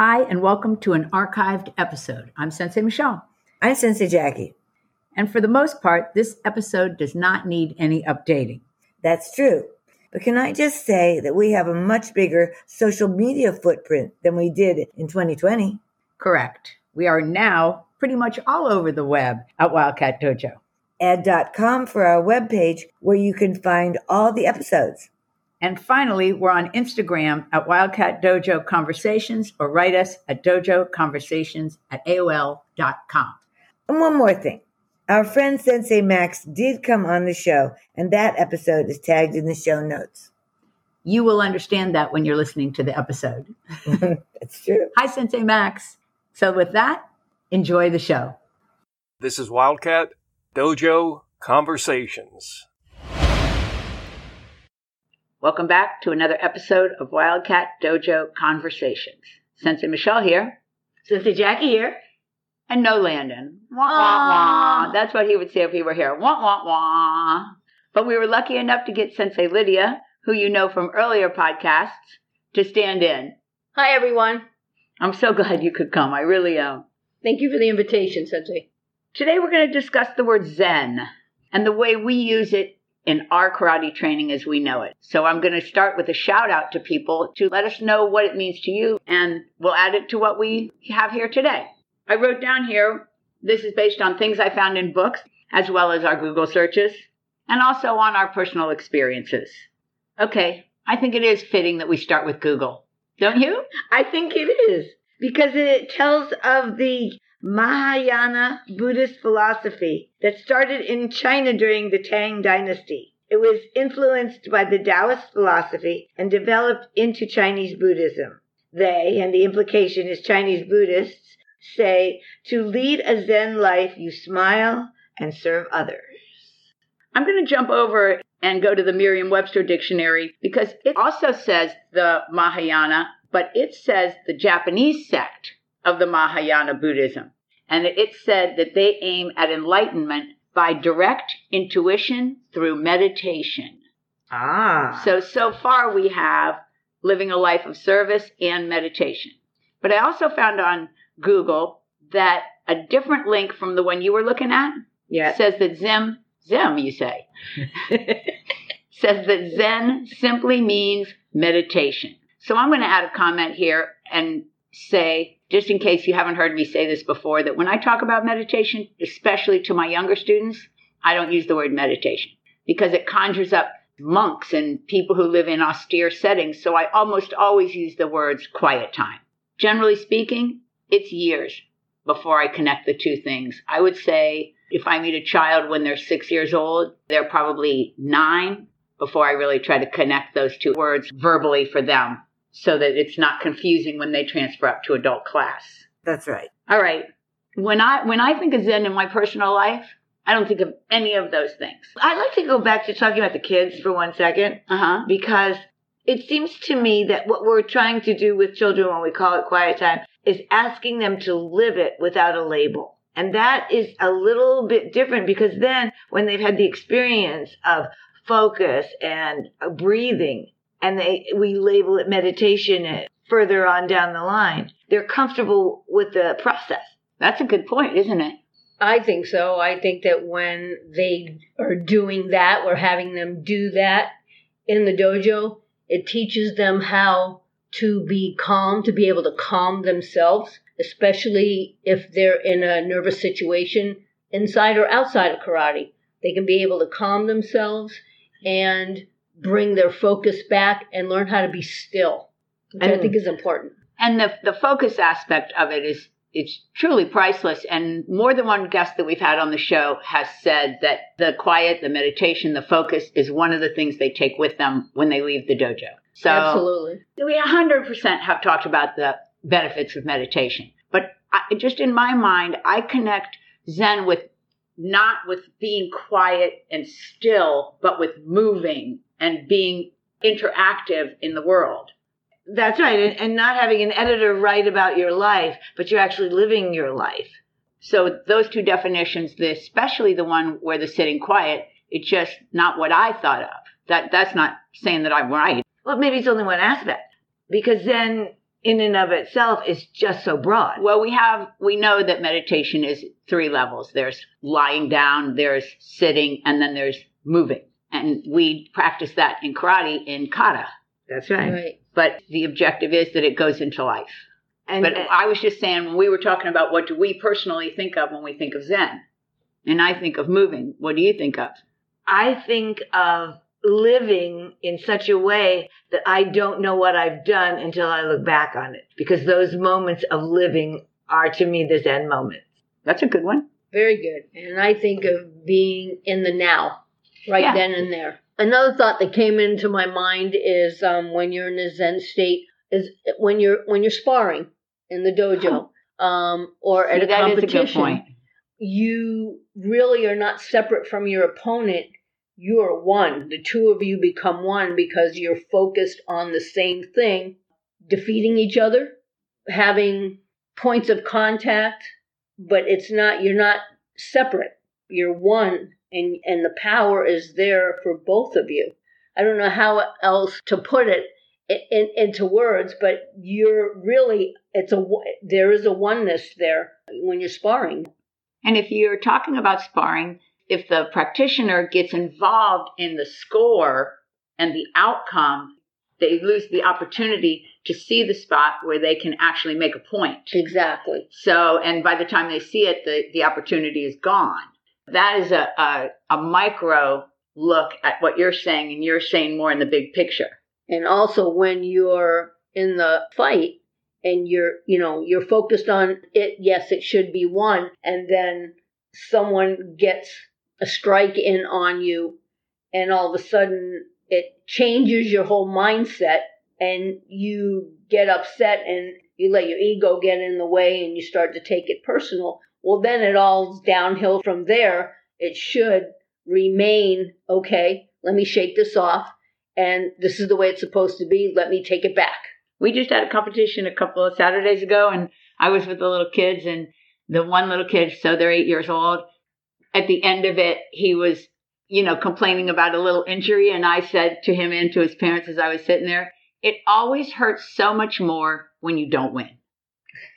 Hi, and welcome to an archived episode. I'm Sensei Michelle. I'm Sensei Jackie. And for the most part, this episode does not need any updating. That's true. But can I just say that we have a much bigger social media footprint than we did in 2020? Correct. We are now pretty much all over the web at Wildcat Dojo. Ed.com for our webpage where you can find all the episodes. And finally, we're on Instagram at Wildcat Dojo Conversations or write us at dojoconversations at AOL.com. And one more thing. Our friend Sensei Max did come on the show, and that episode is tagged in the show notes. You will understand that when you're listening to the episode. That's true. Hi, Sensei Max. So, with that, enjoy the show. This is Wildcat Dojo Conversations. Welcome back to another episode of Wildcat Dojo Conversations. Sensei Michelle here. Sensei Jackie here. And no Landon. Wah, wah, wah. That's what he would say if he were here. Wah, wah, wah. But we were lucky enough to get Sensei Lydia, who you know from earlier podcasts, to stand in. Hi, everyone. I'm so glad you could come. I really am. Thank you for the invitation, Sensei. Today we're going to discuss the word Zen and the way we use it in our karate training as we know it. So I'm going to start with a shout out to people to let us know what it means to you, and we'll add it to what we have here today. I wrote down here, this is based on things I found in books, as well as our Google searches, and also on our personal experiences. Okay, I think it is fitting that we start with Google. Don't you? I think it is because it tells of the Mahayana Buddhist philosophy that started in China during the Tang Dynasty. It was influenced by the Taoist philosophy and developed into Chinese Buddhism. They, and the implication is Chinese Buddhists, say to lead a Zen life, you smile and serve others. I'm going to jump over and go to the Merriam Webster dictionary because it also says the Mahayana, but it says the Japanese sect of the Mahayana Buddhism. And it said that they aim at enlightenment by direct intuition through meditation. Ah. So, so far we have living a life of service and meditation. But I also found on Google that a different link from the one you were looking at yeah. says that Zim, Zim, you say, says that Zen simply means meditation. So I'm going to add a comment here and say, just in case you haven't heard me say this before, that when I talk about meditation, especially to my younger students, I don't use the word meditation because it conjures up monks and people who live in austere settings. So I almost always use the words quiet time. Generally speaking, it's years before I connect the two things. I would say if I meet a child when they're six years old, they're probably nine before I really try to connect those two words verbally for them so that it's not confusing when they transfer up to adult class. That's right. All right. When I when I think of Zen in my personal life, I don't think of any of those things. I'd like to go back to talking about the kids for one second. Uh-huh. Because it seems to me that what we're trying to do with children when we call it quiet time is asking them to live it without a label. And that is a little bit different because then when they've had the experience of focus and breathing and they we label it meditation mm-hmm. further on down the line. They're comfortable with the process. That's a good point, isn't it? I think so. I think that when they are doing that, or having them do that in the dojo, it teaches them how to be calm, to be able to calm themselves, especially if they're in a nervous situation inside or outside of karate. They can be able to calm themselves and bring their focus back and learn how to be still, which And- I think is important. And the the focus aspect of it is it's truly priceless. And more than one guest that we've had on the show has said that the quiet, the meditation, the focus is one of the things they take with them when they leave the dojo. So Absolutely. we 100% have talked about the benefits of meditation. But I, just in my mind, I connect Zen with not with being quiet and still, but with moving and being interactive in the world. That's right. And, and not having an editor write about your life, but you're actually living your life. So those two definitions, especially the one where the sitting quiet, it's just not what I thought of. That that's not saying that I'm right. Well, maybe it's only one aspect because then in and of itself is just so broad. Well, we have, we know that meditation is three levels. There's lying down, there's sitting, and Zen there's moving. And we practice that in karate in kata. That's right. Right. But the objective is that it goes into life. And But I was just saying, when we were talking about what do we personally think of when we think of Zen, and I think of moving. What do you think of? I think of living in such a way that I don't know what I've done until I look back on it. Because those moments of living are to me the Zen moments. That's a good one. Very good. And I think of being in the now, right Yeah. then and there. Another thought that came into my mind is um, when you're in a Zen state is when you're when you're sparring in the dojo um, or at See, a that is a competition. good point. You really are not separate from your opponent. You are one. The two of you become one because you're focused on the same thing, defeating each other, having points of contact, but it's not you're not separate. You're one and and the power is there for both of you. I don't know how else to put it in, in, into words, but you're really it's a there is a oneness there when you're sparring. And if you're talking about sparring, if the practitioner gets involved in the score and the outcome, they lose the opportunity to see the spot where they can actually make a point. Exactly. So, and by the time they see it, the, the opportunity is gone. That is a, a, a micro look at what you're saying, and you're saying more in the big picture. And also when you're in the fight and you're, you know, you're focused on it, yes, it should be one, and then someone gets a strike in on you, and all of a sudden it changes your whole mindset, and you get upset and you let your ego get in the way and you start to take it personal. Well, then it all's downhill from there. It should remain okay. Let me shake this off and this is the way it's supposed to be. Let me take it back. We just had a competition a couple of Saturdays ago, and I was with the little kids, and the one little kid, so they're eight years old. At the end of it, he was, you know, complaining about a little injury, and I said to him and to his parents as I was sitting there, it always hurts so much more when you don't win.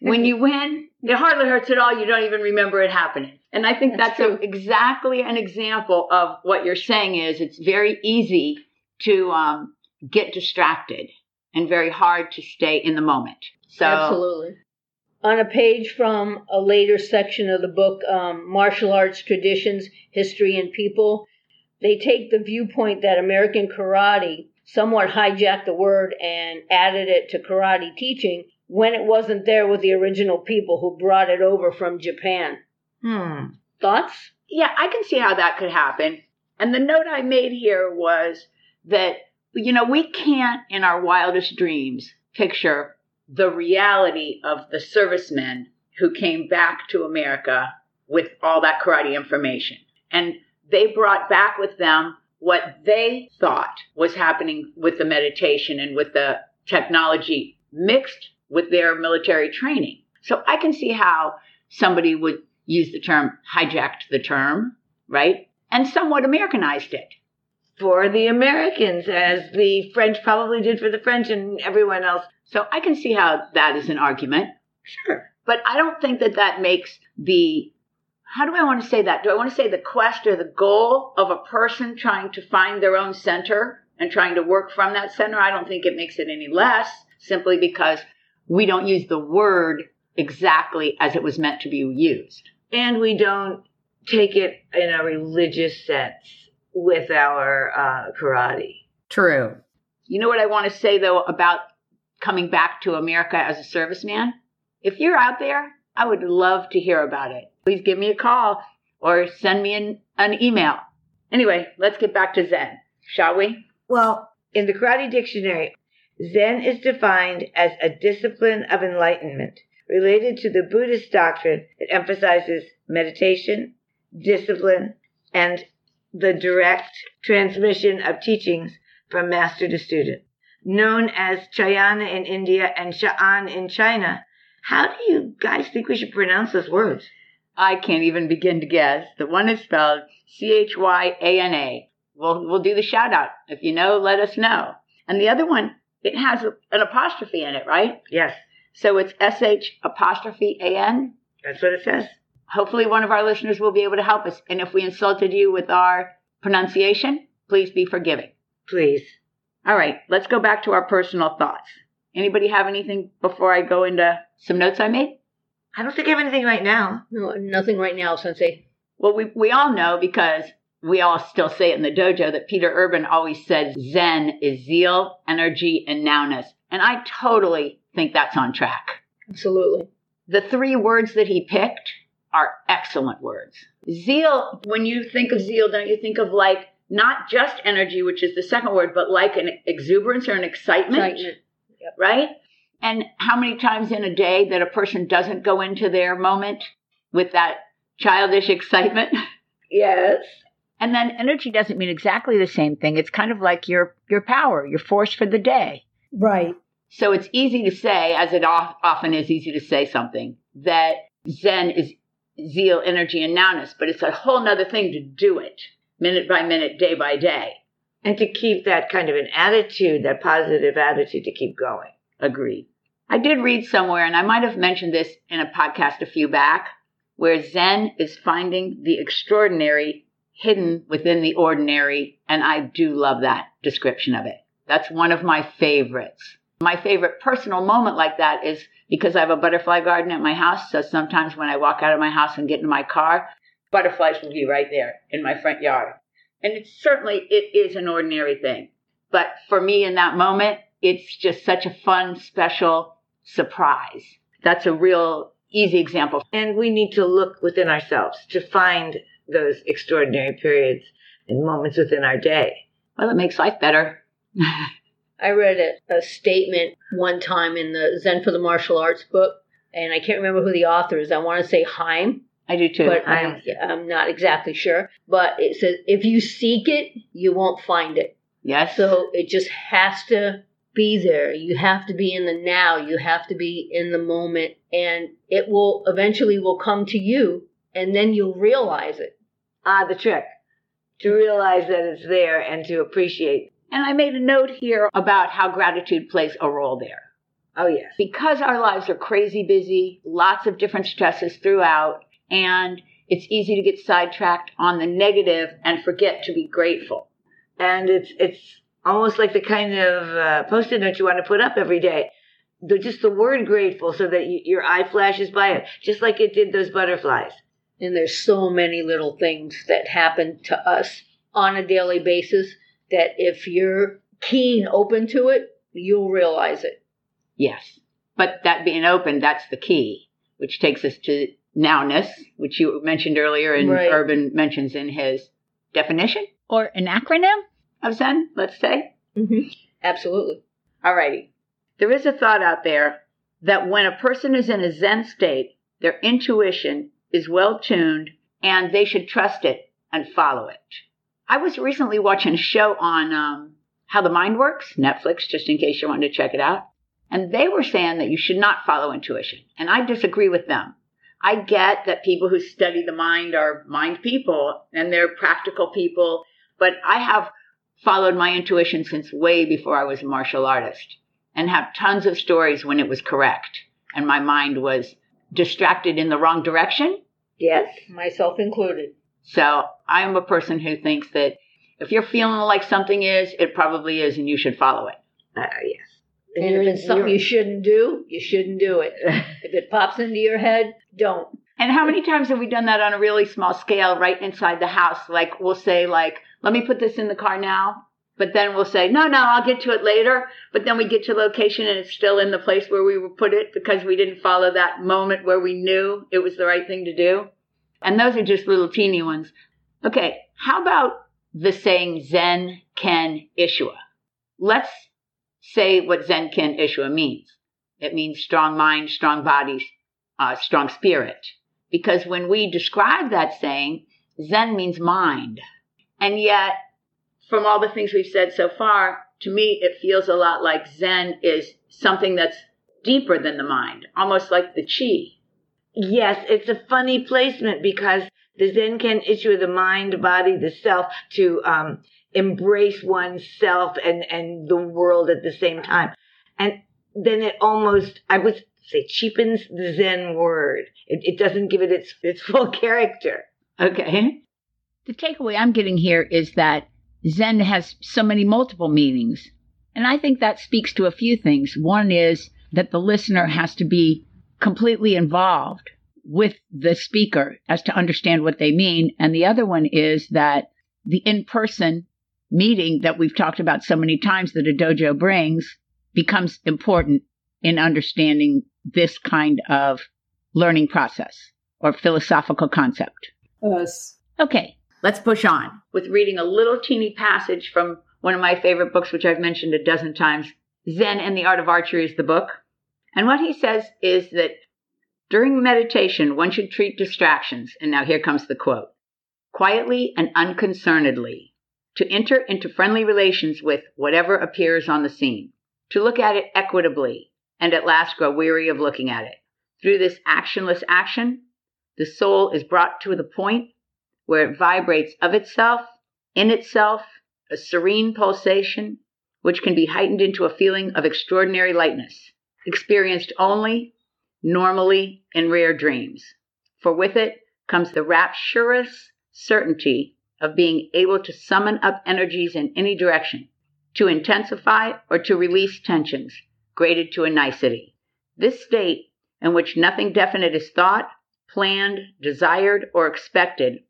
When you win, it hardly hurts at all. You don't even remember it happening. And I think That's that's, a, exactly an example of what you're saying is it's very easy to um, get distracted and very hard to stay in the moment. So Absolutely. On a page from a later section of the book, um, Martial Arts Traditions, History, and People, they take the viewpoint that American karate somewhat hijacked the word and added it to karate teaching when it wasn't there with the original people who brought it over from Japan. Hmm. Thoughts? yeah, I can see how that could happen. And the note I made here was that, you know, we can't in our wildest dreams picture the reality of the servicemen who came back to America with all that karate information. And they brought back with them what they thought was happening with the meditation and with the technology mixed with their military training. So I can see how somebody would use the term hijacked the term, right? And somewhat Americanized it. For the Americans, as the French probably did for the French and everyone else. So I can see how that is an argument. Sure. But I don't think that that makes the, how do I want to say that? Do I want to say the quest or the goal of a person trying to find their own center and trying to work from that center? I don't think it makes it any less simply because we don't use the word exactly as it was meant to be used. And we don't take it in a religious sense with our uh, karate. True. You know what I want to say though about coming back to America as a serviceman? If you're out there, I would love to hear about it. Please give me a call or send me an, an email. Anyway, let's get back to Zen, shall we? Well, in the Karate Dictionary, Zen is defined as a discipline of enlightenment related to the Buddhist doctrine that emphasizes meditation, discipline, and the direct transmission of teachings from master to student. Known as Chayana in India and Sha'an in China, how do you guys think we should pronounce those words? I can't even begin to guess. The one is spelled C H Y A N A. We'll, we'll do the shout out. If you know, let us know. And the other one, it has an apostrophe in it, right? Yes, So it's S H apostrophe A N. that's what it says. Hopefully, one of our listeners will be able to help us. And if we insulted you with our pronunciation, please be forgiving. Please. All right, let's go back to our personal thoughts. Anybody have anything before I go into some notes I made? I don't think I have anything right now. No, nothing right now, Sensei. Well, we, we all know because we all still say it in the dojo that Peter Urban always says Zen is zeal, energy, and nowness. And I totally think that's on track. Absolutely. The three words that he picked are excellent words. Zeal, when you think of zeal, don't you think of like not just energy, which is the second word, but like an exuberance or an excitement, Excitement. right? And how many times in a day that a person doesn't go into their moment with that childish excitement? Yes. And then energy doesn't mean exactly the same thing. It's kind of like your your power, your force for the day. Right. So it's easy to say, as it often is easy to say something, that Zen is zeal, energy, and nowness, but it's a whole nother thing to do it minute by minute, day by day. And to keep that kind of an attitude, that positive attitude to keep going. Agreed. I did read somewhere, and I might have mentioned this in a podcast a few back, where Zen is finding the extraordinary hidden within the ordinary, and I do love that description of it. That's one of my favorites. My favorite personal moment like that is because I have a butterfly garden at my house, so sometimes when I walk out of my house and get in my car, butterflies will be right there in my front yard. And it's certainly it is an ordinary thing. But for me in that moment, it's just such a fun, special surprise. That's a real easy example. And we need to look within ourselves to find those extraordinary periods and moments within our day. Well, it makes life better. I read a, a statement one time in the Zen for the Martial Arts book, and I can't remember who the author is. I want to say Heim, I do too. but. I'm, I'm not exactly sure. But it says if you seek it, you won't find it. yes. So it just has to be there. You have to be in the now. You have to be in the moment, and it will eventually will come to you, and then you'll realize it. Ah, the trick. To realize that it's there and to appreciate. and I made a note here about how gratitude plays a role there. Oh, yes. Because our lives are crazy busy, lots of different stresses throughout, and it's easy to get sidetracked on the negative and forget to be grateful. And it's, it's almost like the kind of uh, post-it note you want to put up every day. The, just the word grateful so that you, your eye flashes by it, just like it did those butterflies. And there's so many little things that happen to us on a daily basis that if you're keen, open to it, you'll realize it. Yes. But that being open, that's the key, which takes us to nowness, which you mentioned earlier and Right. Urban mentions in his definition or an acronym of Zen, let's say. Mm-hmm. Absolutely. Alrighty. There is a thought out there that when a person is in a Zen state, their intuition is well tuned and they should trust it and follow it. I was recently watching a show on um, how the mind works, Netflix, just in case you wanted to check it out. And they were saying that you should not follow intuition. And I disagree with them. I get that people who study the mind are mind people and they're practical people, but I have followed my intuition since way before I was a martial artist and have tons of stories when it was correct and my mind was distracted in the wrong direction. Yes. Myself included. So I'm a person who thinks that if you're feeling like something is, it probably is and you should follow it. Uh, yes. And if it's something you shouldn't do, you shouldn't do it. if it pops into your head, don't. And how many times have we done that on a really small scale right inside the house? Like we'll say like, let me put this in the car now. But then we'll say, no, no, I'll get to it later. But then we get to location and it's still in the place where we were put it because we didn't follow that moment where we knew it was the right thing to do. And those are just little teeny ones. Okay. How about the saying Zen Ken Ishua? Let's say what Zen Ken Ishua means. It means strong mind, strong body, uh, strong spirit. Because when we describe that saying, Zen means mind. And yet, from all the things we've said so far, to me, it feels a lot like Zen is something that's deeper than the mind, almost like the chi. Yes, it's a funny placement because the Zen can issue the mind, body, the self to um, embrace oneself and, and the world at the same time. And then it almost, I would say, cheapens the Zen word. It, it doesn't give it its, its full character. Okay. The takeaway I'm getting here is that Zen has so many multiple meanings. And I think that speaks to a few things. One is that the listener has to be completely involved with the speaker as to understand what they mean. And the other one is that the in person meeting that we've talked about so many times that a dojo brings becomes important in understanding this kind of learning process or philosophical concept. Us. Okay, let's push on with reading a little teeny passage from one of my favorite books, which I've mentioned a dozen times Zen and the Art of Archery is the book. And what he says is that during meditation, one should treat distractions, and now here comes the quote quietly and unconcernedly, to enter into friendly relations with whatever appears on the scene, to look at it equitably, and at last grow weary of looking at it. Through this actionless action, the soul is brought to the point where it vibrates of itself, in itself, a serene pulsation, which can be heightened into a feeling of extraordinary lightness, experienced only, normally, in rare dreams. For with it comes the rapturous certainty of being able to summon up energies in any direction, to intensify or to release tensions, graded to a nicety. This state, in which nothing definite is thought, planned, desired, or expected,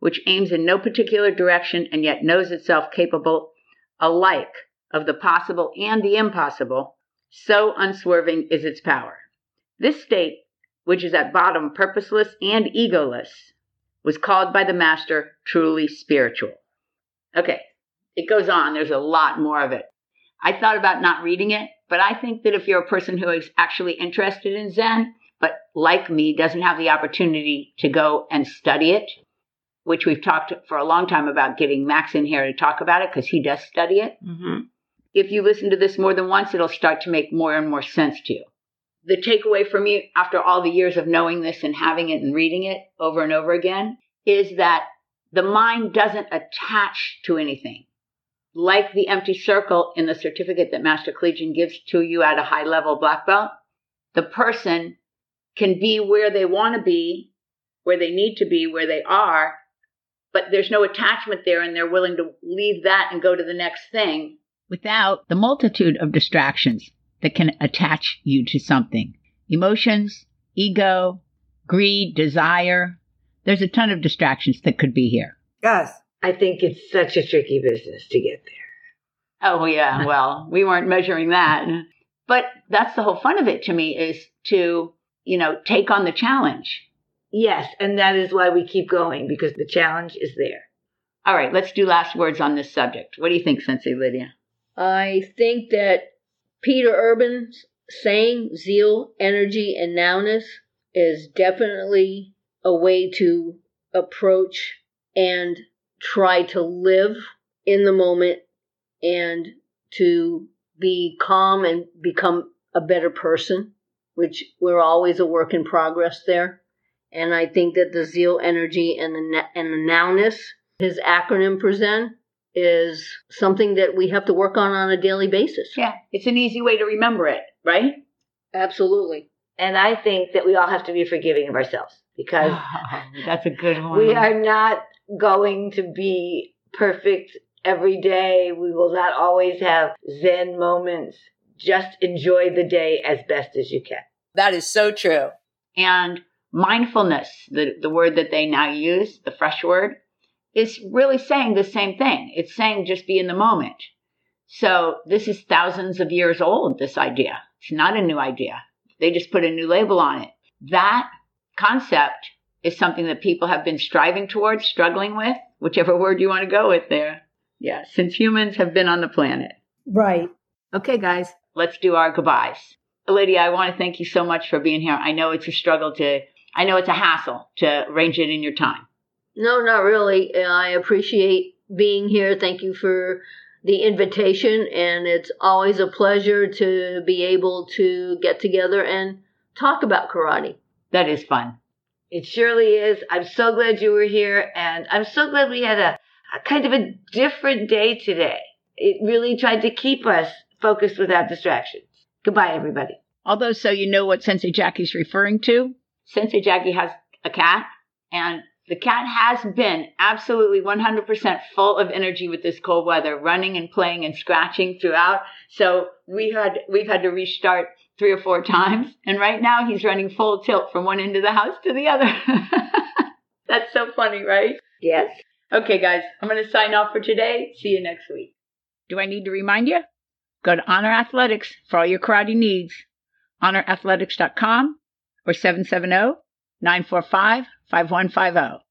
which aims in no particular direction and yet knows itself capable alike of the possible and the impossible, so unswerving is its power. This state, which is at bottom purposeless and egoless, was called by the master truly spiritual. Okay, it goes on. There's a lot more of it. I thought about not reading it, but I think that if you're a person who is actually interested in Zen, but like me, doesn't have the opportunity to go and study it, which we've talked for a long time about getting Max in here to talk about it because he does study it. Mm-hmm. If you listen to this more than once, it'll start to make more and more sense to you. The takeaway for me after all the years of knowing this and having it and reading it over and over again is that the mind doesn't attach to anything. Like the empty circle in the certificate that Master Collegian gives to you at a high level black belt, the person can be where they want to be, where they need to be, where they are, but there's no attachment there and they're willing to leave that and go to the next thing without the multitude of distractions that can attach you to something emotions, ego, greed, desire. There's a ton of distractions that could be here. Yes. I think it's such a tricky business to get there. Oh, yeah. Well, we weren't measuring that. But that's the whole fun of it to me is to, you know, take on the challenge. Yes, and that is why we keep going because the challenge is there. All right, let's do last words on this subject. What do you think, Sensei Lydia? I think that Peter Urban's saying zeal, energy, and nowness is definitely a way to approach and try to live in the moment and to be calm and become a better person, which we're always a work in progress there. And I think that the zeal, energy, and the and the nowness, his acronym Zen, is something that we have to work on on a daily basis. Yeah, it's an easy way to remember it, right? Absolutely. And I think that we all have to be forgiving of ourselves because oh, that's a good one. we are not going to be perfect every day. We will not always have Zen moments. Just enjoy the day as best as you can. That is so true. And mindfulness, the, the word that they now use, the fresh word, is really saying the same thing. It's saying just be in the moment. So this is thousands of years old, this idea. It's not a new idea. They just put a new label on it. That concept is something that people have been striving towards, struggling with, whichever word you want to go with there. Yeah, since humans have been on the planet. Right. Okay, guys, let's do our goodbyes. Lydia, I want to thank you so much for being here. I know it's a struggle to, I know it's a hassle to arrange it in your time. No, not really. Uh, I appreciate being here. Thank you for the invitation, and it's always a pleasure to be able to get together and talk about karate. That is fun. It surely is. I'm so glad you were here, and I'm so glad we had a, a kind of a different day today. It really tried to keep us focused without distractions. Goodbye, everybody. Although, so you know what Sensei Jackie's referring to, Sensei Jackie has a cat, and the cat has been absolutely 100% full of energy with this cold weather, running and playing and scratching throughout. So we had we've had to restart three or four times, and right now he's running full tilt from one end of the house to the other. That's so funny, right? Yes. Okay, guys, I'm going to sign off for today. See you next week. Do I need to remind you? Go to Honor Athletics for all your karate needs. HonorAthletics.com or 770 945 5150.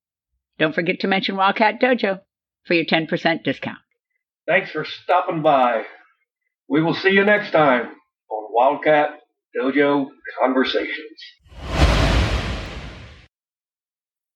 Don't forget to mention Wildcat Dojo for your 10% discount. Thanks for stopping by. We will see you next time on Wildcat Dojo Conversations.